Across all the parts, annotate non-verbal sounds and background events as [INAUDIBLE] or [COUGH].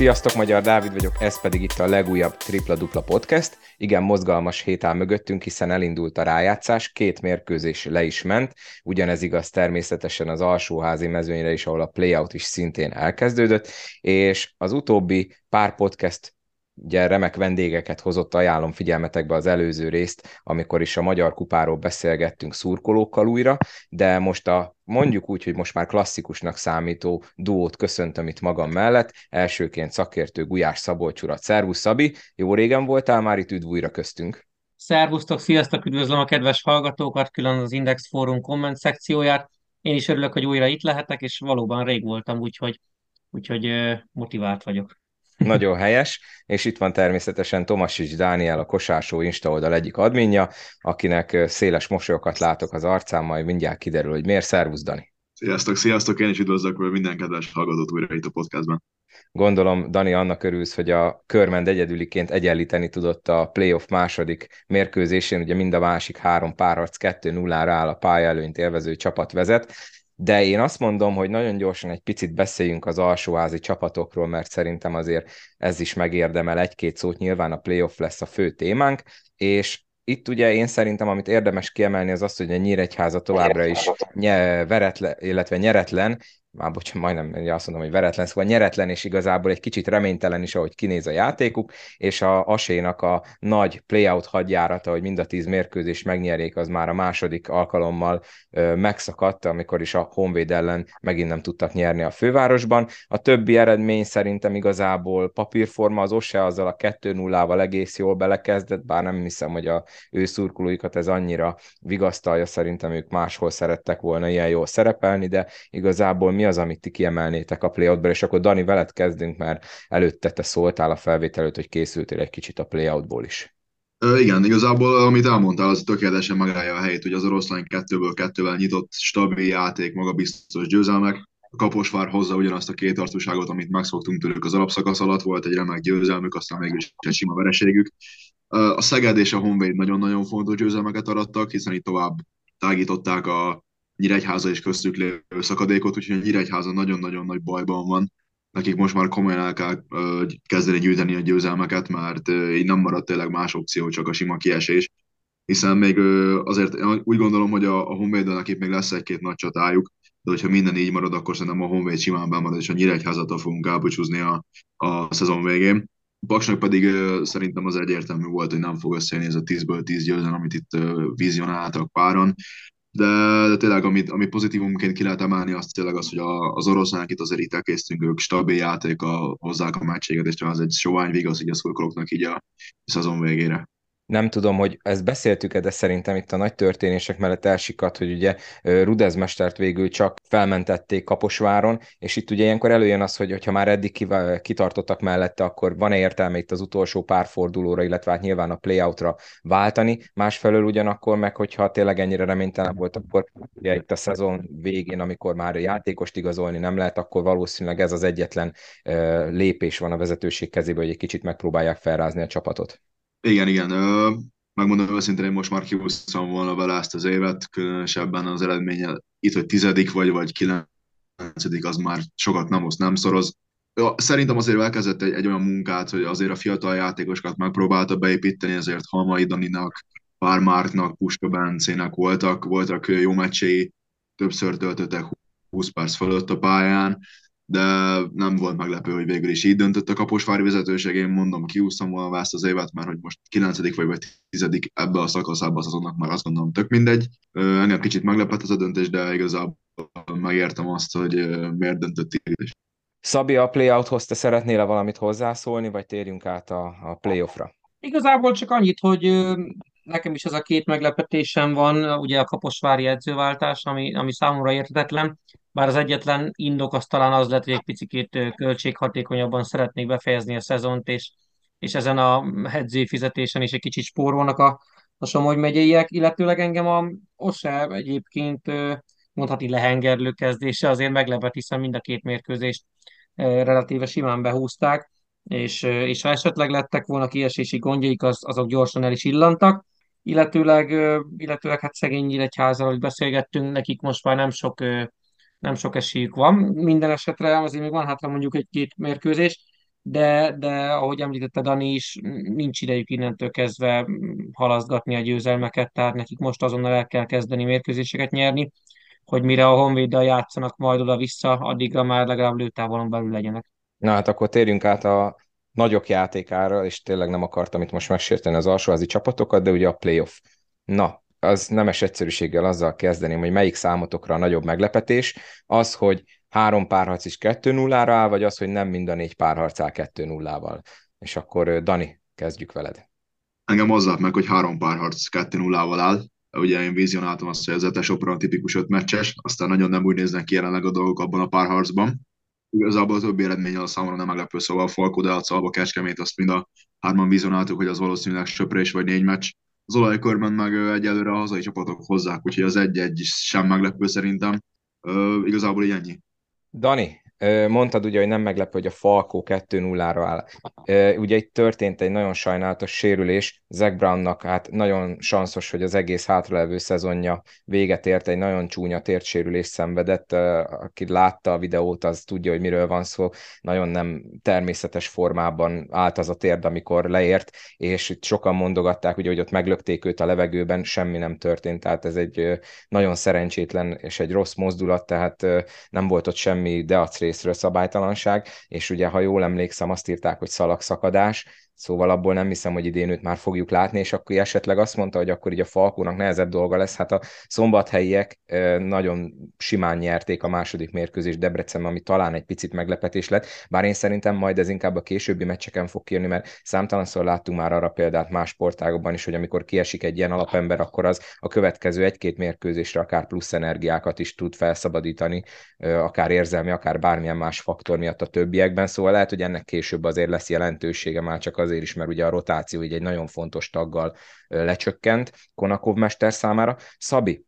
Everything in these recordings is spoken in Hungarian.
Sziasztok, Magyar Dávid vagyok, ez pedig itt a legújabb Tripla Dupla Podcast. Igen, mozgalmas hét áll mögöttünk, hiszen elindult a rájátszás, két mérkőzés le is ment, ugyanez igaz természetesen az alsóházi mezőnyre is, ahol a playout is szintén elkezdődött, és az utóbbi pár podcast ugye remek vendégeket hozott, ajánlom figyelmetekbe az előző részt, amikor is a Magyar Kupáról beszélgettünk szurkolókkal újra, de most a mondjuk úgy, hogy most már klasszikusnak számító duót köszöntöm itt magam mellett. Elsőként szakértő Gulyás Szabolcs urat. Szervusz Szabi, jó régen voltál már itt üdv újra köztünk. Szervusztok, sziasztok, üdvözlöm a kedves hallgatókat, külön az Index Forum komment szekcióját. Én is örülök, hogy újra itt lehetek, és valóban rég voltam, úgyhogy, úgyhogy motivált vagyok. Nagyon helyes, és itt van természetesen Tomasics Dániel, a Kosásó Insta oldal egyik adminja, akinek széles mosolyokat látok az arcán, majd mindjárt kiderül, hogy miért. Szervusz, Dani! Sziasztok, sziasztok! Én is üdvözlök minden kedves hallgatót újra itt a podcastban. Gondolom, Dani, annak örülsz, hogy a Körmend egyedüliként egyenlíteni tudott a playoff második mérkőzésén, ugye mind a másik három párharc 2-0-ra áll a pályaelőnyt élvező csapat vezet, de én azt mondom, hogy nagyon gyorsan egy picit beszéljünk az alsóházi csapatokról, mert szerintem azért ez is megérdemel egy-két szót, nyilván a playoff lesz a fő témánk, és itt ugye én szerintem, amit érdemes kiemelni, az az, hogy a Nyíregyháza továbbra is nye, veretlen, illetve nyeretlen, már bocsánat, majdnem azt mondom, hogy veretlen, szóval nyeretlen, és igazából egy kicsit reménytelen is, ahogy kinéz a játékuk, és a Asénak a nagy playout hadjárata, hogy mind a tíz mérkőzést megnyerék, az már a második alkalommal ö, megszakadt, amikor is a Honvéd ellen megint nem tudtak nyerni a fővárosban. A többi eredmény szerintem igazából papírforma, az Ose azzal a 2-0-val egész jól belekezdett, bár nem hiszem, hogy a ő szurkolóikat ez annyira vigasztalja, szerintem ők máshol szerettek volna ilyen jól szerepelni, de igazából mi az, amit ti kiemelnétek a playoutból, és akkor Dani, veled kezdünk, mert előtte te szóltál a felvétel előtt, hogy készültél egy kicsit a playoutból is. Igen, igazából amit elmondtál, az tökéletesen megállja a helyét, hogy az oroszlány kettőből kettővel nyitott, stabil játék, magabiztos győzelmek. A Kaposvár hozza ugyanazt a két arcúságot, amit megszoktunk tőlük az alapszakasz alatt, volt egy remek győzelmük, aztán mégis egy sima vereségük. A Szeged és a Honvéd nagyon-nagyon fontos győzelmeket arattak, hiszen itt tovább tágították a Nyíregyháza és köztük lévő szakadékot, úgyhogy a Nyíregyháza nagyon-nagyon nagy bajban van. Nekik most már komolyan el kell kezdeni gyűjteni a győzelmeket, mert így nem maradt tényleg más opció, csak a sima kiesés. Hiszen még azért úgy gondolom, hogy a, a Honvédon nekik még lesz egy-két nagy csatájuk, de hogyha minden így marad, akkor szerintem a Honvéd simán bemarad, és a Nyíregyházat fogunk elbúcsúzni a, a szezon végén. Baksnak pedig uh, szerintem az egyértelmű volt, hogy nem fog összejönni ez a 10-ből 10 győzelem, amit itt uh, vizionáltak páron de, de tényleg, amit, ami pozitívumként ki lehet emelni, az tényleg az, hogy a, az oroszlánk itt azért itt elkésztünk, ők stabil játék, a, hozzák a meccséget, és az egy sovány vigasz így a szurkolóknak így a szezon végére nem tudom, hogy ezt beszéltük-e, de szerintem itt a nagy történések mellett elsikadt, hogy ugye Rudez végül csak felmentették Kaposváron, és itt ugye ilyenkor előjön az, hogy ha már eddig kitartottak mellette, akkor van-e értelme itt az utolsó pár fordulóra, illetve hát nyilván a playoutra váltani, másfelől ugyanakkor meg, hogyha tényleg ennyire reménytelen volt, akkor ugye itt a szezon végén, amikor már játékost igazolni nem lehet, akkor valószínűleg ez az egyetlen lépés van a vezetőség kezébe, hogy egy kicsit megpróbálják felrázni a csapatot. Igen, igen. Megmondom őszintén, én most már kihúztam volna vele ezt az évet, különösebben az eredménye itt, hogy tizedik vagy, vagy kilencedik, az már sokat nem hoz, nem szoroz. Szerintem azért elkezdett egy, egy olyan munkát, hogy azért a fiatal játékosokat megpróbálta beépíteni, ezért Halmai Daninak, Pár Márknak, Puska Bencének voltak, voltak jó meccsei, többször töltöttek 20 perc fölött a pályán, de nem volt meglepő, hogy végül is így döntött a Kaposvári vezetőség. Én mondom, kiúsztam volna ezt az évet, mert hogy most 9. vagy, vagy 10. ebbe a szakaszába az azonnak már azt gondolom tök mindegy. Ennél kicsit meglepett ez a döntés, de igazából megértem azt, hogy miért döntött így. Szabi, a playouthoz te szeretnél -e valamit hozzászólni, vagy térjünk át a, a playoffra? Igazából csak annyit, hogy nekem is ez a két meglepetésem van, ugye a kaposvári edzőváltás, ami, ami számomra értetlen bár az egyetlen indok az talán az lett, hogy egy picit költséghatékonyabban szeretnék befejezni a szezont, és, és ezen a hedző fizetésen is egy kicsit spórolnak a, a Somogy megyeiek, illetőleg engem a OSE egyébként mondhatni lehengerlő kezdése azért meglepett, hiszen mind a két mérkőzést relatíve simán behúzták, és, és ha esetleg lettek volna kiesési gondjaik, az, azok gyorsan el is illantak, illetőleg, illetőleg hát szegény Nyíregyházal, hogy beszélgettünk, nekik most már nem sok nem sok esélyük van. Minden esetre azért még van hátra mondjuk egy-két mérkőzés. de, de ahogy említette Dani is, nincs idejük innentől kezdve halaszgatni a győzelmeket, tehát nekik most azonnal el kell kezdeni mérkőzéseket nyerni, hogy mire a Honvéddal játszanak majd oda-vissza, addigra már legalább lőtávolon belül legyenek. Na hát akkor térjünk át a nagyok játékára, és tényleg nem akartam itt most megsérteni az alsóházi csapatokat, de ugye a playoff. Na, az nemes egyszerűséggel azzal kezdeném, hogy melyik számotokra a nagyobb meglepetés, az, hogy három párharc is 2-0-ra áll, vagy az, hogy nem mind a négy párharc áll 2-0-val. És akkor Dani, kezdjük veled. Engem azzal meg, hogy három párharc 2-0-val áll. Ugye én vizionáltam azt, hogy ez a Tesopron tipikus öt meccses, aztán nagyon nem úgy néznek ki jelenleg a dolgok abban a párharcban. Igazából a többi eredmény a számomra nem meglepő, szóval a Falko, de a Szalba, Kecskemét, azt mind a hárman vizionáltuk, hogy az valószínűleg söprés vagy négy meccs. Az olajkörben meg egyelőre a hazai csapatok hozzák, úgyhogy az egy-egy is sem meglepő szerintem. Uh, igazából így ennyi. Dani, Mondtad ugye, hogy nem meglepő, hogy a Falkó 2-0-ra áll. Ugye itt történt egy nagyon sajnálatos sérülés, Zach Brownnak hát nagyon sanszos, hogy az egész hátralevő szezonja véget ért, egy nagyon csúnya tértsérülés szenvedett. Aki látta a videót, az tudja, hogy miről van szó. Nagyon nem természetes formában állt az a térd, amikor leért, és itt sokan mondogatták, ugye, hogy ott meglökték őt a levegőben, semmi nem történt, tehát ez egy nagyon szerencsétlen és egy rossz mozdulat, tehát nem volt ott semmi deacré részről szabálytalanság, és ugye, ha jól emlékszem, azt írták, hogy szalagszakadás, Szóval abból nem hiszem, hogy idén őt már fogjuk látni, és akkor esetleg azt mondta, hogy akkor így a Falkónak nehezebb dolga lesz. Hát a szombathelyiek nagyon simán nyerték a második mérkőzés Debrecenben, ami talán egy picit meglepetés lett, bár én szerintem majd ez inkább a későbbi meccseken fog kijönni, mert számtalanszor láttunk már arra példát más sportágokban is, hogy amikor kiesik egy ilyen alapember, akkor az a következő egy-két mérkőzésre akár plusz energiákat is tud felszabadítani, akár érzelmi, akár bármilyen más faktor miatt a többiekben, szóval lehet, hogy ennek később azért lesz jelentősége már csak az azért is, mert ugye a rotáció így egy nagyon fontos taggal lecsökkent Konakov mester számára. Szabi,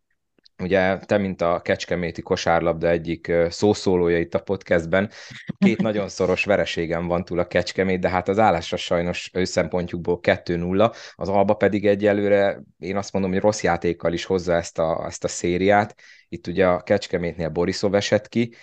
ugye te, mint a Kecskeméti kosárlabda egyik szószólója itt a podcastben, két [LAUGHS] nagyon szoros vereségem van túl a Kecskemét, de hát az állásra sajnos ő szempontjukból 2-0, az Alba pedig egyelőre én azt mondom, hogy rossz játékkal is hozza ezt a, ezt a szériát. Itt ugye a Kecskemétnél Borisov esett ki,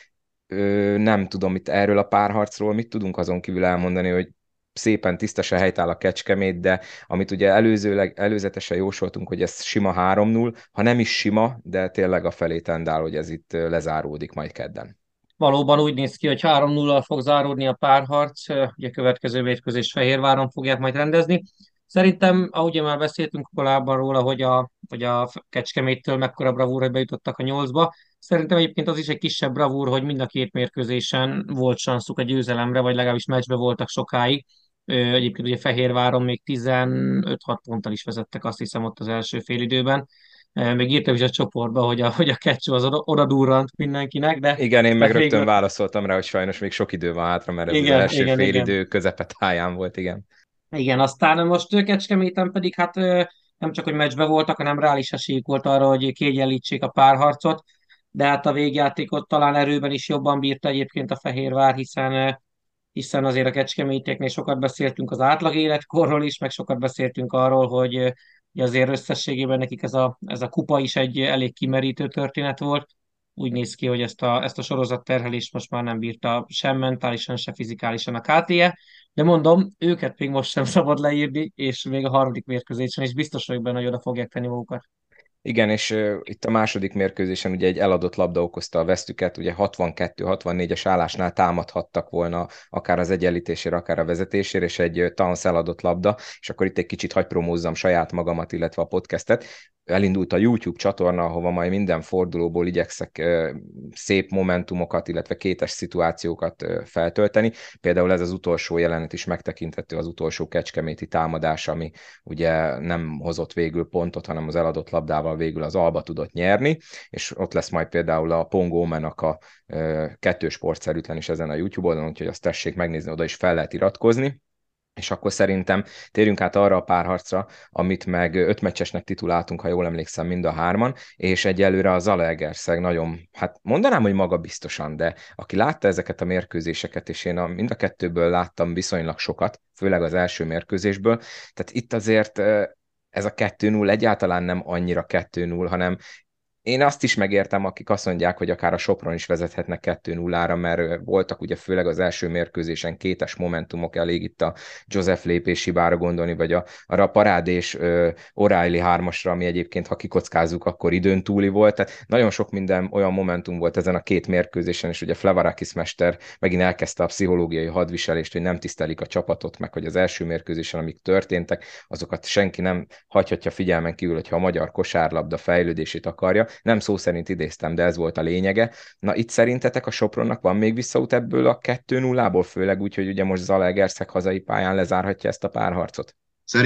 nem tudom itt erről a párharcról, mit tudunk azon kívül elmondani, hogy szépen tisztesen helytáll a kecskemét, de amit ugye előzőleg, előzetesen jósoltunk, hogy ez sima 3-0, ha nem is sima, de tényleg a felé tendál, hogy ez itt lezáródik majd kedden. Valóban úgy néz ki, hogy 3-0 fog záródni a párharc, ugye következő mérkőzés Fehérváron fogják majd rendezni. Szerintem, ahogy már beszéltünk korábban róla, hogy a, hogy a Kecskeméttől mekkora bravúr, hogy bejutottak a nyolcba, szerintem egyébként az is egy kisebb bravúr, hogy mind a két mérkőzésen volt sanszuk a győzelemre, vagy legalábbis meccsbe voltak sokáig. Egyébként ugye Fehérváron még 15-6 ponttal is vezettek, azt hiszem ott az első félidőben. Még írtam is a csoportba, hogy a, hogy a kecső az oda, oda durrant mindenkinek, de... Igen, én meg rögtön végül... válaszoltam rá, hogy sajnos még sok idő van hátra, mert ez igen, az első igen, félidő igen. közepetáján volt, igen. Igen, aztán most Kecskeméten pedig hát nem csak, hogy meccsbe voltak, hanem reális esélyük volt arra, hogy kiegyenlítsék a párharcot, de hát a végjátékot talán erőben is jobban bírta egyébként a Fehérvár, hiszen hiszen azért a kecskemétieknél sokat beszéltünk az átlag életkorról is, meg sokat beszéltünk arról, hogy, azért összességében nekik ez a, ez a kupa is egy elég kimerítő történet volt. Úgy néz ki, hogy ezt a, ezt a sorozat terhelést most már nem bírta sem mentálisan, sem fizikálisan a KTE, de mondom, őket még most sem [LAUGHS] szabad leírni, és még a harmadik mérkőzésen is biztos vagyok benne, hogy oda fogják tenni magukat. Igen, és uh, itt a második mérkőzésen ugye egy eladott labda okozta a vesztüket, ugye 62-64-es állásnál támadhattak volna akár az egyenlítésére, akár a vezetésére, és egy uh, Towns eladott labda, és akkor itt egy kicsit hagy promózzam saját magamat, illetve a podcastet elindult a YouTube csatorna, ahova majd minden fordulóból igyekszek szép momentumokat, illetve kétes szituációkat feltölteni. Például ez az utolsó jelenet is megtekinthető, az utolsó kecskeméti támadás, ami ugye nem hozott végül pontot, hanem az eladott labdával végül az Alba tudott nyerni, és ott lesz majd például a Pongómenak a kettős sportszerűtlen is ezen a YouTube oldalon, úgyhogy azt tessék megnézni, oda is fel lehet iratkozni. És akkor szerintem térjünk át arra a párharcra, amit meg ötmeccsesnek tituláltunk, ha jól emlékszem, mind a hárman, és egyelőre a Zalaegerszeg nagyon, hát mondanám, hogy magabiztosan, de aki látta ezeket a mérkőzéseket, és én a, mind a kettőből láttam viszonylag sokat, főleg az első mérkőzésből, tehát itt azért ez a 2-0 egyáltalán nem annyira 2-0, hanem én azt is megértem, akik azt mondják, hogy akár a Sopron is vezethetnek 2-0-ra, mert voltak ugye főleg az első mérkőzésen kétes momentumok, elég itt a Joseph lépési bára gondolni, vagy a, arra a parádés O'Reilly hármasra, ami egyébként, ha kikockázzuk, akkor időn túli volt. Tehát nagyon sok minden olyan momentum volt ezen a két mérkőzésen, és ugye Flavarakis mester megint elkezdte a pszichológiai hadviselést, hogy nem tisztelik a csapatot, meg hogy az első mérkőzésen, amik történtek, azokat senki nem hagyhatja figyelmen kívül, hogyha a magyar kosárlabda fejlődését akarja nem szó szerint idéztem, de ez volt a lényege. Na itt szerintetek a Sopronnak van még visszaút ebből a 2-0-ból, főleg úgy, hogy ugye most Zalaegerszeg hazai pályán lezárhatja ezt a párharcot?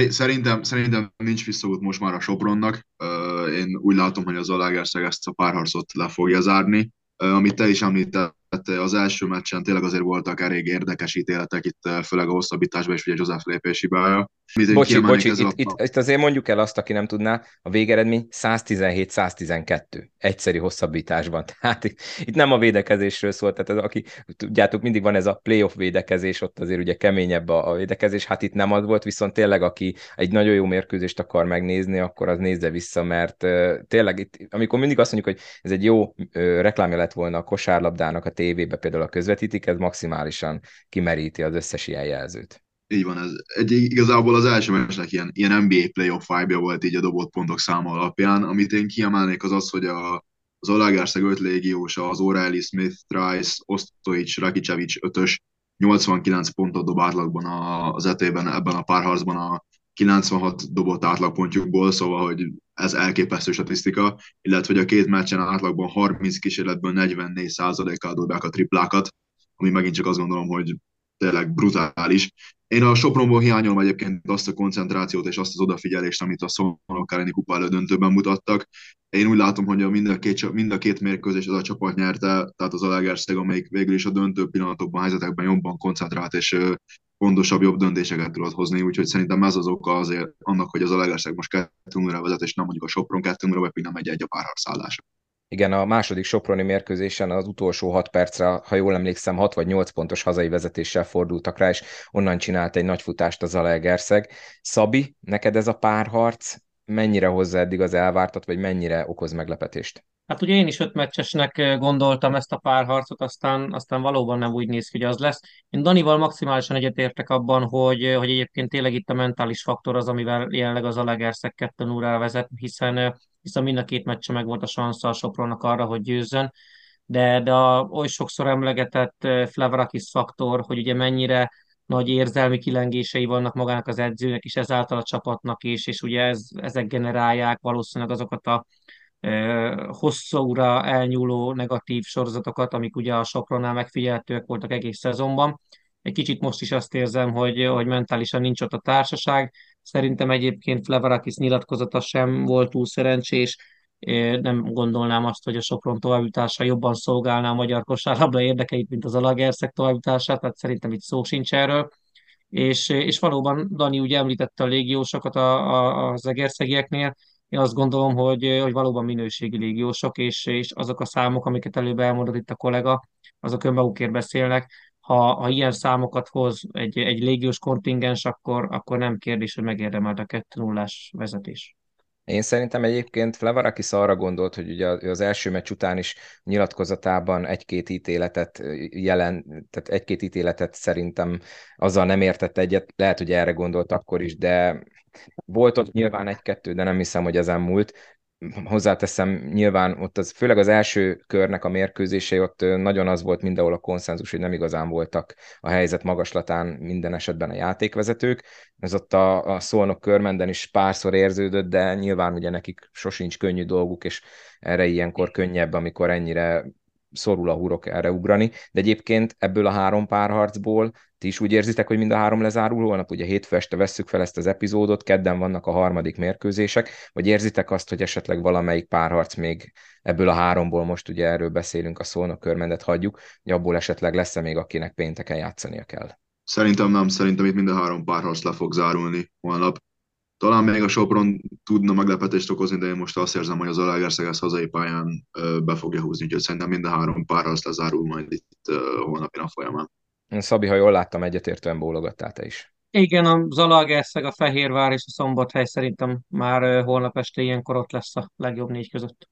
Szerintem, szerintem nincs visszaút most már a Sopronnak. Én úgy látom, hogy az Zalaegerszeg ezt a párharcot le fogja zárni. Amit te is említett, az első meccsen tényleg azért voltak elég érdekes ítéletek, itt főleg a hosszabbításban, és ugye Joseph lépési bája. Bocsi, bocsi, itt, a... itt, itt, azért mondjuk el azt, aki nem tudná, a végeredmény 117-112 egyszeri hosszabbításban. [LAUGHS] Tehát itt, itt nem a védekezésről szólt, tehát az, aki, tudjátok, mindig van ez a playoff védekezés, ott azért ugye keményebb a, a védekezés, hát itt nem az volt, viszont tényleg, aki egy nagyon jó mérkőzést akar megnézni, akkor az nézze vissza, mert uh, tényleg itt, amikor mindig azt mondjuk, hogy ez egy jó reklámja lett volna a kosárlabdának a tévébe például a közvetítik, ez maximálisan kimeríti az összes ilyen jelzőt. Így van, ez egy, igazából az első meccsnek ilyen, ilyen NBA playoff vibe volt így a dobott pontok száma alapján. Amit én kiemelnék az az, hogy a, az Alágárszeg 5 légiósa, az O'Reilly, Smith, Trice, Ostojic, Rakicevic 5-ös 89 pontot dob átlagban az etében ebben a párharcban a 96 dobott átlagpontjukból, szóval, hogy ez elképesztő statisztika, illetve hogy a két meccsen átlagban 30 kísérletből 44 százalékkal dobják a triplákat, ami megint csak azt gondolom, hogy tényleg brutális. Én a Sopronból hiányolom egyébként azt a koncentrációt és azt az odafigyelést, amit a Szolnok elleni kupa döntőben mutattak. Én úgy látom, hogy a mind, a két, mind a két mérkőzés az a csapat nyerte, tehát az Alegerszeg, amelyik végül is a döntő pillanatokban, helyzetekben jobban koncentrált és fontosabb, jobb döntéseket tudod hozni, úgyhogy szerintem ez az oka azért annak, hogy az Alegerszeg most 2 0 vezet, és nem mondjuk a Sopron 2 0 vagy nem egy-egy a párharcállása. Igen, a második Soproni mérkőzésen az utolsó 6 percre, ha jól emlékszem, 6 vagy 8 pontos hazai vezetéssel fordultak rá, és onnan csinált egy nagy futást az Zalaegerszeg. Szabi, neked ez a párharc mennyire hozza eddig az elvártat, vagy mennyire okoz meglepetést? Hát ugye én is öt meccsesnek gondoltam ezt a párharcot, aztán, aztán valóban nem úgy néz ki, hogy az lesz. Én Danival maximálisan egyetértek abban, hogy, hogy egyébként tényleg itt a mentális faktor az, amivel jelenleg az Alegerszeg 2 0 vezet, hiszen, hiszen mind a két meccse meg volt a sansza a Sopronnak arra, hogy győzzön. De, de a oly sokszor emlegetett Flevrakis faktor, hogy ugye mennyire nagy érzelmi kilengései vannak magának az edzőnek, és ezáltal a csapatnak is, és ugye ez, ezek generálják valószínűleg azokat a hosszúra elnyúló negatív sorozatokat, amik ugye a Sopronnál megfigyelhetőek voltak egész szezonban. Egy kicsit most is azt érzem, hogy, hogy mentálisan nincs ott a társaság. Szerintem egyébként Flevarakis nyilatkozata sem volt túl szerencsés. Nem gondolnám azt, hogy a Sopron továbbjutása jobban szolgálná a magyar kosárlabda érdekeit, mint az Alagerszeg továbbjutását, tehát szerintem itt szó sincs erről. És, és valóban Dani ugye említette a légiósokat a, a, az egerszegieknél, én azt gondolom, hogy, hogy valóban minőségi légiósok, és, és azok a számok, amiket előbb elmondott itt a kollega, azok önmagukért beszélnek. Ha, ha ilyen számokat hoz egy, egy légiós kontingens, akkor, akkor nem kérdés, hogy megérdemelt a 2 0 vezetés. Én szerintem egyébként Flevarakis arra gondolt, hogy ugye az első meccs után is nyilatkozatában egy-két ítéletet jelen, tehát egy-két ítéletet szerintem azzal nem értett egyet, lehet, hogy erre gondolt akkor is, de volt ott nyilván egy-kettő, de nem hiszem, hogy ezen múlt. Hozzáteszem, nyilván ott az, főleg az első körnek a mérkőzései, ott nagyon az volt mindenhol a konszenzus, hogy nem igazán voltak a helyzet magaslatán minden esetben a játékvezetők. Ez ott a, a szolnok körmenden is párszor érződött, de nyilván ugye nekik sosincs könnyű dolguk, és erre ilyenkor könnyebb, amikor ennyire szorul a hurok erre ugrani, de egyébként ebből a három párharcból ti is úgy érzitek, hogy mind a három lezárul holnap, ugye hétfő este vesszük fel ezt az epizódot, kedden vannak a harmadik mérkőzések, vagy érzitek azt, hogy esetleg valamelyik párharc még ebből a háromból, most ugye erről beszélünk, a szólnak körmendet hagyjuk, hogy abból esetleg lesz-e még, akinek pénteken játszania kell? Szerintem nem, szerintem itt mind a három párharc le fog zárulni holnap. Talán még a Sopron tudna meglepetést okozni, de én most azt érzem, hogy az Alegerszeg hazai pályán be fogja húzni, úgyhogy szerintem mind a három párharc lezárul majd itt holnapi nap folyamán. Szabi, ha jól láttam, egyetértően bólogattál te is. Igen, a Zalaegerszeg, a Fehérvár és a Szombathely szerintem már holnap este ilyenkor ott lesz a legjobb négy között.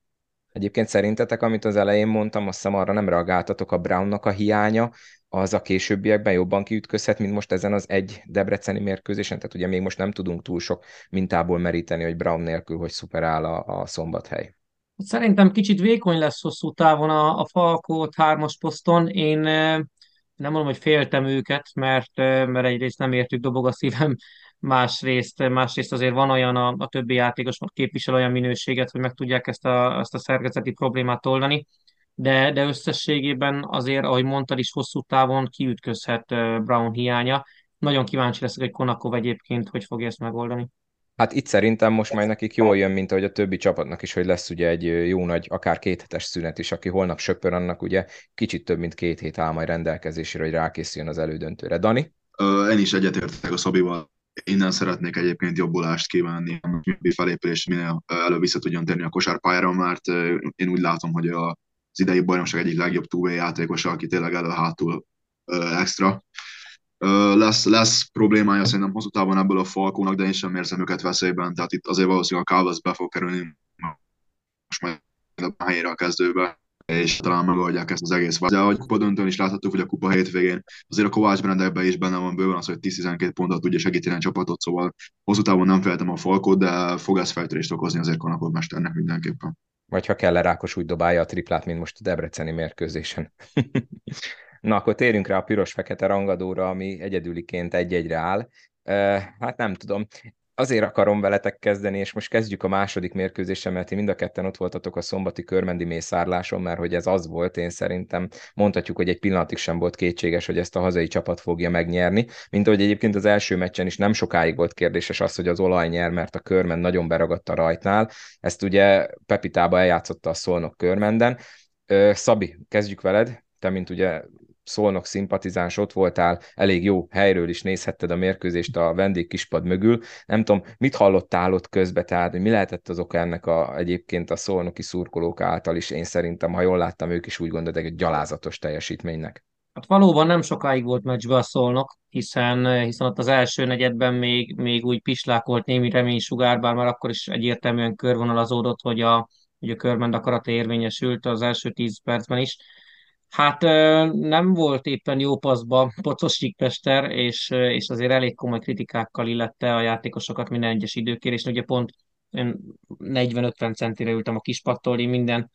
Egyébként szerintetek, amit az elején mondtam, azt hiszem arra nem reagáltatok, a Brownnak a hiánya, az a későbbiekben jobban kiütközhet, mint most ezen az egy debreceni mérkőzésen. Tehát ugye még most nem tudunk túl sok mintából meríteni, hogy Brown nélkül, hogy szuperál a, a szombathely. Szerintem kicsit vékony lesz hosszú távon a, a Falkót hármas poszton. Én nem mondom, hogy féltem őket, mert, mert egyrészt nem értük dobog a szívem, másrészt, másrészt azért van olyan a, a többi játékos, képvisel olyan minőséget, hogy meg tudják ezt a, ezt a szerkezeti problémát oldani de, de összességében azért, ahogy mondtad is, hosszú távon kiütközhet Brown hiánya. Nagyon kíváncsi leszek, hogy Konakov egyébként hogy fogja ezt megoldani. Hát itt szerintem most majd nekik jól jön, mint ahogy a többi csapatnak is, hogy lesz ugye egy jó nagy, akár két hetes szünet is, aki holnap söpör, annak ugye kicsit több, mint két hét áll majd rendelkezésére, hogy rákészüljön az elődöntőre. Dani? Én is egyetértek a Szabival. Innen szeretnék egyébként jobbulást kívánni, hogy felépülés minél előbb vissza tudjon térni a kosárpályára, mert én úgy látom, hogy a az idei bajnokság egyik legjobb túvé játékosa, aki tényleg elő-hátul extra. Lesz, lesz problémája szerintem hosszú távon ebből a Falkónak, de én sem érzem őket veszélyben, tehát itt azért valószínűleg a Calvas be fog kerülni most majd a helyére a kezdőbe, és talán megoldják ezt az egész. De ahogy kupa döntőn is láthattuk, hogy a kupa hétvégén azért a Kovács Brendekben is benne van bőven az, hogy 10-12 pontot tudja segíteni a csapatot, szóval hosszú távon nem feltem a Falkot, de fog ez fejtörést okozni azért Konakov mesternek mindenképpen. Vagy ha kell, Rákos úgy dobálja a triplát, mint most a Debreceni mérkőzésen. [LAUGHS] Na, akkor térjünk rá a piros-fekete rangadóra, ami egyedüliként egy-egyre áll. Hát nem tudom azért akarom veletek kezdeni, és most kezdjük a második mérkőzésen, mert ti mind a ketten ott voltatok a szombati körmendi mészárláson, mert hogy ez az volt, én szerintem mondhatjuk, hogy egy pillanatig sem volt kétséges, hogy ezt a hazai csapat fogja megnyerni, mint ahogy egyébként az első meccsen is nem sokáig volt kérdéses az, hogy az olaj nyer, mert a körmen nagyon beragadt a rajtnál. Ezt ugye Pepitába eljátszotta a Szolnok körmenden. Szabi, kezdjük veled. Te, mint ugye Szolnok szimpatizáns, ott voltál, elég jó helyről is nézhetted a mérkőzést a vendég kispad mögül. Nem tudom, mit hallottál ott közbe, tehát hogy mi lehetett az oka ennek a, egyébként a szolnoki szurkolók által is, én szerintem, ha jól láttam, ők is úgy gondolták, egy gyalázatos teljesítménynek. Hát valóban nem sokáig volt meccsbe a szolnok, hiszen, hiszen ott az első negyedben még, még úgy pislákolt némi reménysugár, bár már akkor is egyértelműen körvonalazódott, hogy a, hogy a körmend akarata érvényesült az első tíz percben is Hát nem volt éppen jó paszba Pocosnyik Pester, és, és azért elég komoly kritikákkal illette a játékosokat minden egyes időkérés. Ugye pont 40-50 centire ültem a kispattól, én minden,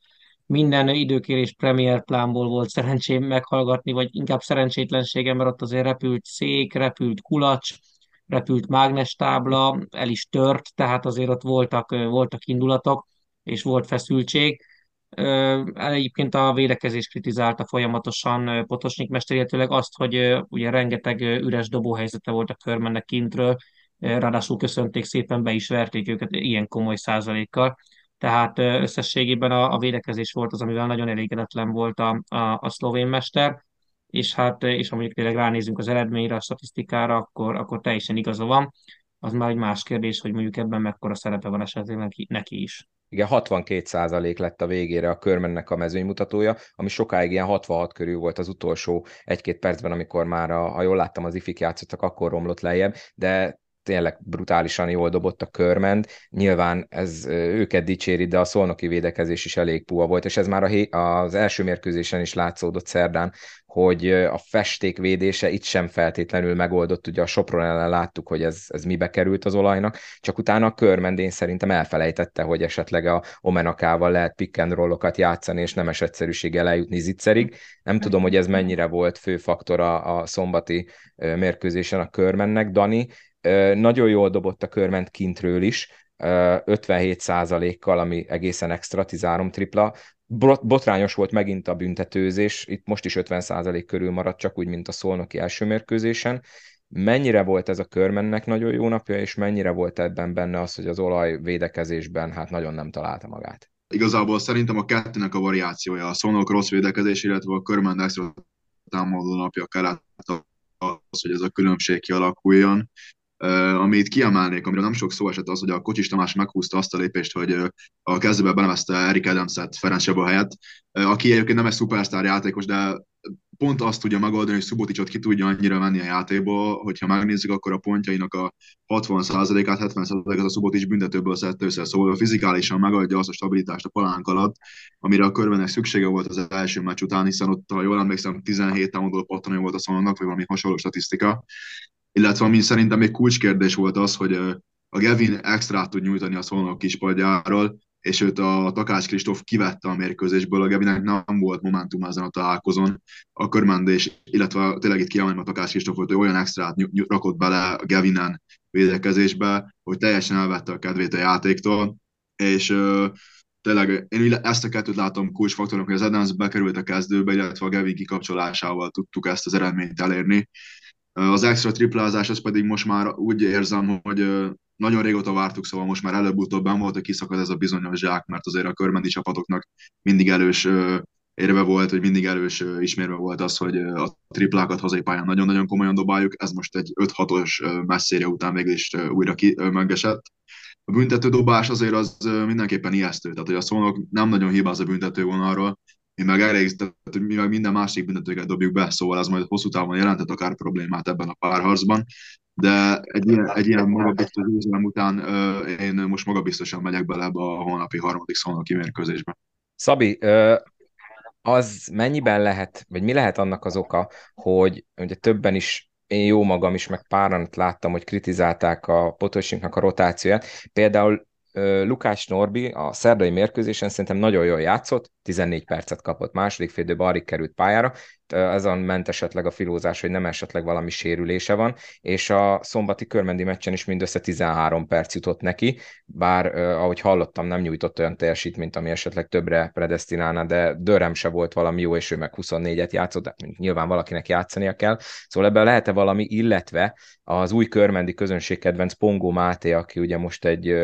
minden időkérés premier plánból volt szerencsém meghallgatni, vagy inkább szerencsétlenségem, mert ott azért repült szék, repült kulacs, repült mágnestábla, el is tört, tehát azért ott voltak, voltak indulatok, és volt feszültség Egyébként a védekezés kritizálta folyamatosan Potosnyik mester, illetőleg azt, hogy ugye rengeteg üres dobóhelyzete volt a körmennek kintről, ráadásul köszönték szépen, be is verték őket ilyen komoly százalékkal. Tehát összességében a, a védekezés volt az, amivel nagyon elégedetlen volt a, a, a szlovén mester, és hát, és mondjuk tényleg ránézünk az eredményre, a statisztikára, akkor, akkor teljesen igaza van. Az már egy más kérdés, hogy mondjuk ebben mekkora szerepe van esetleg neki, neki is. Igen, 62% lett a végére a körmennek a mezőnymutatója, ami sokáig ilyen 66 körül volt az utolsó egy-két percben, amikor már, a, ha jól láttam, az ifik játszottak, akkor romlott lejjebb, de tényleg brutálisan jól dobott a körmend. Nyilván ez őket dicséri, de a szolnoki védekezés is elég puha volt, és ez már a, az első mérkőzésen is látszódott szerdán, hogy a festék védése itt sem feltétlenül megoldott, ugye a Sopron ellen láttuk, hogy ez, ez mibe került az olajnak, csak utána a körmendén szerintem elfelejtette, hogy esetleg a Omenakával lehet pick and rollokat játszani, és nemes egyszerűséggel eljutni zicserig. Nem tudom, hogy ez mennyire volt fő faktor a, a szombati mérkőzésen a körmennek. Dani, nagyon jól dobott a körment kintről is, 57 kal ami egészen extra, 13 tripla. Botrányos volt megint a büntetőzés, itt most is 50% körül maradt, csak úgy, mint a szolnoki első mérkőzésen. Mennyire volt ez a körmennek nagyon jó napja, és mennyire volt ebben benne az, hogy az olaj védekezésben hát nagyon nem találta magát? Igazából szerintem a kettőnek a variációja, a szolnok rossz védekezés, illetve a körmen extra támadó napja kellett az, hogy ez a különbség kialakuljon amit kiemelnék, amiről nem sok szó esett az, hogy a Kocsis Tamás meghúzta azt a lépést, hogy a kezdőben benevezte Erik Adams-et Ferenc Csaba helyett, aki egyébként nem egy szupersztár játékos, de pont azt tudja megoldani, hogy Suboticsot ki tudja annyira menni a játékból, hogyha megnézzük, akkor a pontjainak a 60%-át, 70%-át a Subotics büntetőből szedte össze, szóval fizikálisan megadja azt a stabilitást a palánk alatt, amire a körbenek szüksége volt az első meccs után, hiszen ott, ha jól emlékszem, 17 támadó pattanó volt a szalonnak, vagy valami hasonló statisztika, illetve ami szerintem még kulcskérdés volt az, hogy a Gavin extra tud nyújtani a szolnok kispadjáról, és őt a Takács Kristóf kivette a mérkőzésből, a Gavinek nem volt momentum ezen a találkozón, a körmendés, illetve tényleg itt kiemelni a Takács Kristóf, hogy olyan extrát rakott bele a Gavinen védekezésbe, hogy teljesen elvette a kedvét a játéktól, és uh, tényleg én ezt a kettőt látom kulcsfaktornak, hogy az Adams bekerült a kezdőbe, illetve a Gavin kikapcsolásával tudtuk ezt az eredményt elérni. Az extra triplázás, az pedig most már úgy érzem, hogy nagyon régóta vártuk, szóval most már előbb-utóbb ben volt, hogy kiszakad ez a bizonyos zsák, mert azért a körmendi csapatoknak mindig elős érve volt, hogy mindig elős ismérve volt az, hogy a triplákat hazai pályán nagyon-nagyon komolyan dobáljuk, ez most egy 5-6-os messzére után végül is újra ki, megesett. A büntető dobás azért az mindenképpen ijesztő, tehát hogy a szónok nem nagyon hibáz a büntető vonalról, mi meg elég, tehát mi meg minden másik büntetőket dobjuk be, szóval az majd hosszú távon jelentett akár problémát ebben a párharcban, de egy ilyen, egy ilyen magabiztos győzelem után uh, én most magabiztosan megyek bele ebbe a holnapi harmadik szónoki mérkőzésbe. Szabi, az mennyiben lehet, vagy mi lehet annak az oka, hogy ugye többen is én jó magam is, meg páran láttam, hogy kritizálták a Potosinknak a rotációját. Például Lukács Norbi a szerdai mérkőzésen szerintem nagyon jól játszott, 14 percet kapott, második fél időben került pályára, ezen ment esetleg a filózás, hogy nem esetleg valami sérülése van, és a szombati körmendi meccsen is mindössze 13 perc jutott neki, bár ahogy hallottam, nem nyújtott olyan teljesítményt, ami esetleg többre predestinálna, de Dörrem se volt valami jó, és ő meg 24-et játszott, de nyilván valakinek játszania kell. Szóval ebben lehet-e valami, illetve az új körmendi közönségkedvenc Pongó Máté, aki ugye most egy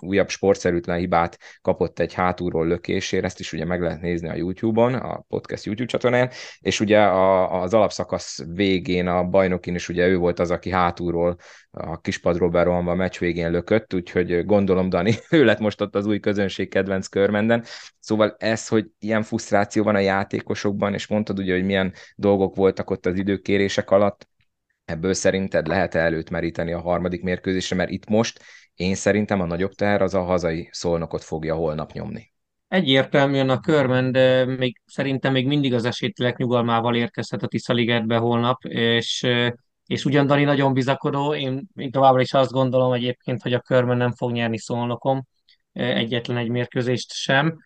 újabb sportszerűtlen hibát kapott egy hátulról lökésért, ezt is ugye meg lehet nézni a YouTube-on, a podcast YouTube csatornán, és ugye a, az alapszakasz végén a bajnokin is ugye ő volt az, aki hátulról a kispadról berohanva a meccs végén lökött, úgyhogy gondolom Dani, [LAUGHS] ő lett most ott az új közönség kedvenc körmenden. Szóval ez, hogy ilyen frusztráció van a játékosokban, és mondtad ugye, hogy milyen dolgok voltak ott az időkérések alatt, ebből szerinted lehet-e előtt meríteni a harmadik mérkőzésre, mert itt most én szerintem a nagyobb teher az a hazai szolnokot fogja holnap nyomni. Egyértelműen a körben, de még, szerintem még mindig az esélytelek nyugalmával érkezhet a Tiszaligetbe holnap, és, és ugyan Dani nagyon bizakodó, én, én továbbra is azt gondolom egyébként, hogy a körben nem fog nyerni szolnokom egyetlen egy mérkőzést sem.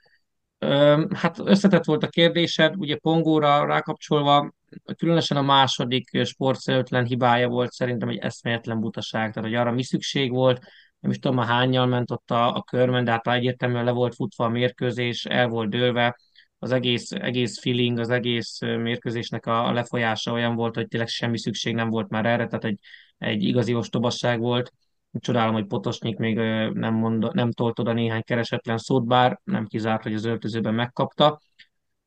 Hát összetett volt a kérdésed, ugye Pongóra rákapcsolva, különösen a második sportszerűtlen hibája volt szerintem egy eszméletlen butaság, tehát hogy arra mi szükség volt, nem is tudom, a hányjal ment ott a, a körben, de hát egyértelműen le volt futva a mérkőzés, el volt dőlve, az egész, egész feeling, az egész mérkőzésnek a, a lefolyása olyan volt, hogy tényleg semmi szükség nem volt már erre, tehát egy, egy igazi ostobasság volt. Csodálom, hogy Potosnyik még nem, mond, nem tolt oda néhány keresetlen szót, bár nem kizárt, hogy az öltözőben megkapta.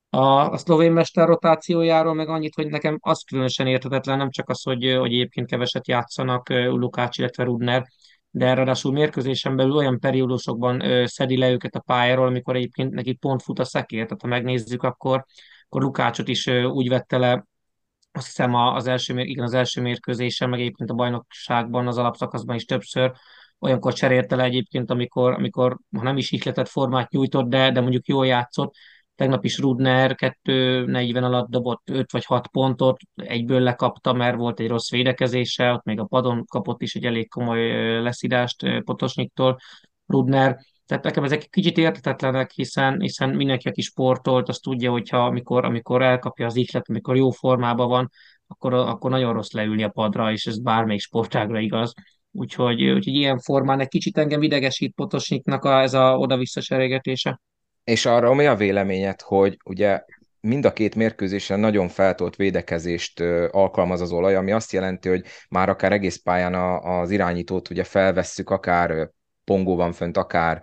A, a szlovén mester rotációjáról meg annyit, hogy nekem az különösen értetetlen, nem csak az, hogy, hogy egyébként keveset játszanak Lukács, illetve Rudner, de ráadásul mérkőzésen belül olyan periódusokban ö, szedi le őket a pályáról, amikor egyébként neki pont fut a szekér. Tehát ha megnézzük, akkor, akkor Lukácsot is ö, úgy vette le, azt hiszem az első, igen, az első mérkőzésen, meg egyébként a bajnokságban, az alapszakaszban is többször, olyankor cserélte le egyébként, amikor, amikor ha nem is ihletett formát nyújtott, de, de mondjuk jól játszott, Tegnap is Rudner 2.40 alatt dobott 5 vagy 6 pontot, egyből lekapta, mert volt egy rossz védekezése, ott még a padon kapott is egy elég komoly leszídást Potosnyiktól Rudner. Tehát nekem ezek kicsit értetetlenek, hiszen, hiszen mindenki, aki sportolt, az tudja, hogyha amikor, amikor elkapja az ihlet, amikor jó formában van, akkor, akkor nagyon rossz leülni a padra, és ez bármelyik sportágra igaz. Úgyhogy, úgyhogy ilyen formán egy kicsit engem idegesít Potosnyiknak a, ez a oda-vissza. És arra mi a véleményed, hogy ugye mind a két mérkőzésen nagyon feltolt védekezést alkalmaz az olaj, ami azt jelenti, hogy már akár egész pályán az irányítót ugye felvesszük, akár Pongó van fönt, akár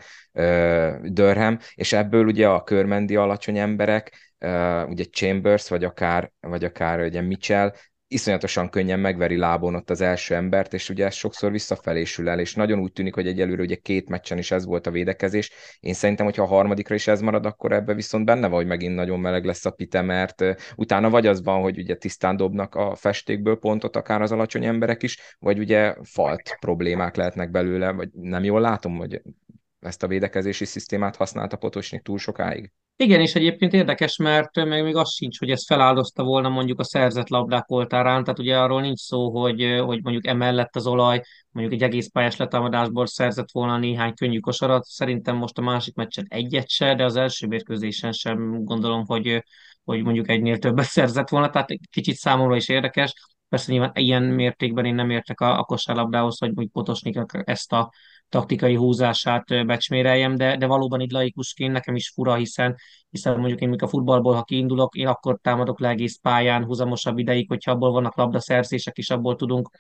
Dörhem, és ebből ugye a körmendi alacsony emberek, ugye Chambers, vagy akár, vagy akár ugye Mitchell, iszonyatosan könnyen megveri lábon ott az első embert, és ugye ez sokszor visszafelé sül el, és nagyon úgy tűnik, hogy egyelőre ugye két meccsen is ez volt a védekezés. Én szerintem, hogyha a harmadikra is ez marad, akkor ebbe viszont benne van, megint nagyon meleg lesz a pite, mert utána vagy az van, hogy ugye tisztán dobnak a festékből pontot akár az alacsony emberek is, vagy ugye falt problémák lehetnek belőle, vagy nem jól látom, hogy ezt a védekezési szisztémát használta Potosnik túl sokáig? Igen, és egyébként érdekes, mert meg még az sincs, hogy ez feláldozta volna mondjuk a szerzett labdák oltárán, tehát ugye arról nincs szó, hogy, hogy mondjuk emellett az olaj, mondjuk egy egész pályás letámadásból szerzett volna néhány könnyű kosarat. Szerintem most a másik meccsen egyet se, de az első mérkőzésen sem gondolom, hogy, hogy mondjuk egynél többet szerzett volna, tehát kicsit számomra is érdekes. Persze nyilván ilyen mértékben én nem értek a, a kosárlabdához, hogy, hogy Potosnik ezt a taktikai húzását becsméreljem, de, de valóban itt laikusként nekem is fura, hiszen, hiszen mondjuk én, a futballból, ha kiindulok, én akkor támadok le egész pályán húzamosabb ideig, hogyha abból vannak labdaszerzések, és abból tudunk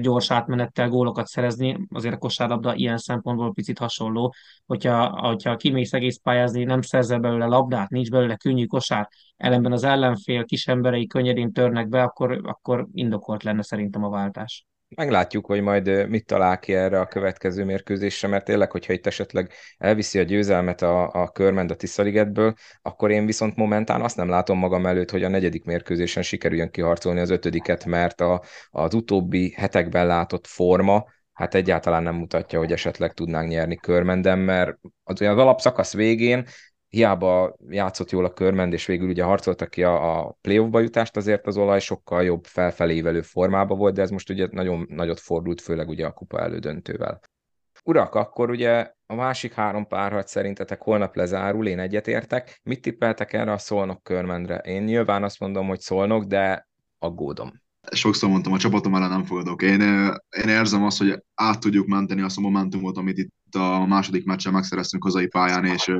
gyors átmenettel gólokat szerezni, azért a kosárlabda ilyen szempontból picit hasonló, hogyha, hogyha kimész egész pályázni, nem szerzel belőle labdát, nincs belőle könnyű kosár, ellenben az ellenfél kis emberei könnyedén törnek be, akkor, akkor indokolt lenne szerintem a váltás meglátjuk, hogy majd mit talál ki erre a következő mérkőzésre, mert tényleg, hogyha itt esetleg elviszi a győzelmet a, a körmend a Tiszaligetből, akkor én viszont momentán azt nem látom magam előtt, hogy a negyedik mérkőzésen sikerüljön kiharcolni az ötödiket, mert a, az utóbbi hetekben látott forma, hát egyáltalán nem mutatja, hogy esetleg tudnánk nyerni körmenden, mert az, az alapszakasz végén hiába játszott jól a körmend, és végül ugye harcoltak ki a, a playoffba jutást, azért az olaj sokkal jobb felfelévelő formában volt, de ez most ugye nagyon nagyot fordult, főleg ugye a kupa elődöntővel. Urak, akkor ugye a másik három párharc szerintetek holnap lezárul, én egyetértek. Mit tippeltek erre a Szolnok körmendre? Én nyilván azt mondom, hogy Szolnok, de aggódom. Sokszor mondtam, a csapatom ellen nem fogadok. Én, én érzem azt, hogy át tudjuk menteni azt a momentumot, amit itt a második meccsen megszereztünk hazai pályán, és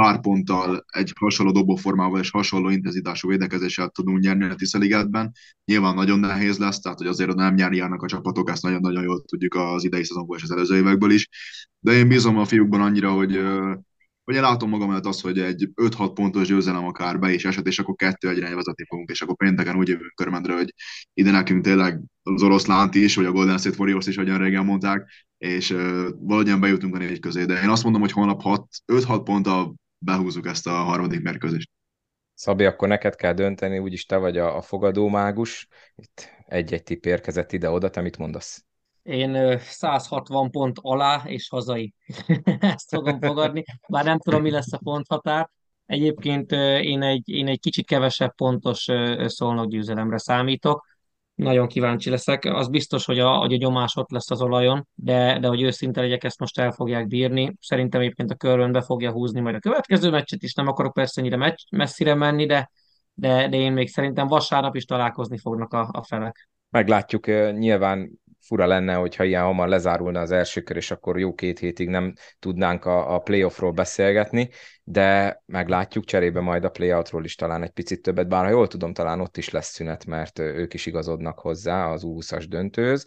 pár ponttal, egy hasonló dobóformával és hasonló intenzitású védekezéssel tudunk nyerni a Tiszeligetben. Nyilván nagyon nehéz lesz, tehát hogy azért nem nyerni a csapatok, ezt nagyon-nagyon jól tudjuk az idei szezonból és az előző évekből is. De én bízom a fiúkban annyira, hogy hogy én látom magam előtt azt, hogy egy 5-6 pontos győzelem akár be is eset, és akkor kettő egyre vezetni fogunk, és akkor pénteken úgy jövünk körmendre, hogy ide nekünk tényleg az oroszlánt is, vagy a Golden State Warriors is, ahogyan régen mondták, és uh, valahogyan bejutunk a négy közé. De én azt mondom, hogy holnap 5-6 ponttal behúzzuk ezt a harmadik mérkőzést. Szabi, akkor neked kell dönteni, úgyis te vagy a, a fogadó mágus. Itt egy-egy tipp érkezett ide-oda, te mit mondasz? Én 160 pont alá és hazai. [LAUGHS] Ezt fogom fogadni, bár nem tudom, mi lesz a ponthatár. Egyébként én egy, én egy kicsit kevesebb pontos szolnok győzelemre számítok. Nagyon kíváncsi leszek. Az biztos, hogy a, hogy a nyomás ott lesz az olajon, de, de hogy őszinte legyek, ezt most el fogják bírni. Szerintem egyébként a körön be fogja húzni majd a következő meccset is. Nem akarok persze ennyire meccs, messzire menni, de, de, de én még szerintem vasárnap is találkozni fognak a, a felek. Meglátjuk, nyilván fura lenne, hogyha ilyen hamar lezárulna az első kör, és akkor jó két hétig nem tudnánk a, a playoffról beszélgetni, de meglátjuk cserébe majd a playoutról is talán egy picit többet, bár ha jól tudom, talán ott is lesz szünet, mert ők is igazodnak hozzá az U20-as döntőhöz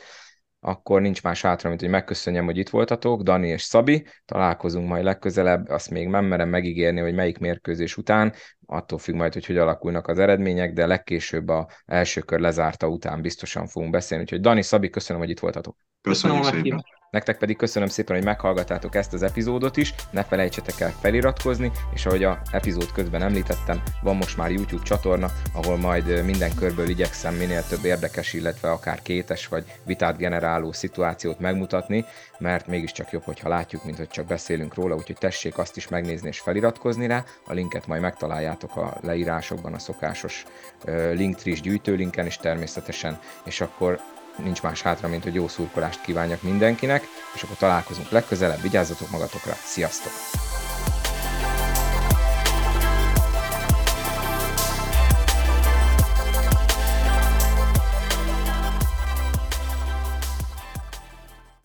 akkor nincs más hátra, mint hogy megköszönjem, hogy itt voltatok, Dani és Szabi, találkozunk majd legközelebb, azt még nem merem megígérni, hogy melyik mérkőzés után, attól függ majd, hogy hogy alakulnak az eredmények, de legkésőbb a első kör lezárta után biztosan fogunk beszélni. Úgyhogy Dani, Szabi, köszönöm, hogy itt voltatok. Köszönöm, köszönöm szépen. Nektek pedig köszönöm szépen, hogy meghallgattátok ezt az epizódot is, ne felejtsetek el feliratkozni, és ahogy a epizód közben említettem, van most már YouTube csatorna, ahol majd minden körből igyekszem minél több érdekes, illetve akár kétes vagy vitát generáló szituációt megmutatni, mert mégiscsak jobb, hogyha látjuk, mint hogy csak beszélünk róla, úgyhogy tessék azt is megnézni és feliratkozni rá. A linket majd megtaláljátok a leírásokban, a szokásos Linktree gyűjtőlinken is természetesen, és akkor nincs más hátra, mint hogy jó szurkolást kívánjak mindenkinek, és akkor találkozunk legközelebb, vigyázzatok magatokra, sziasztok!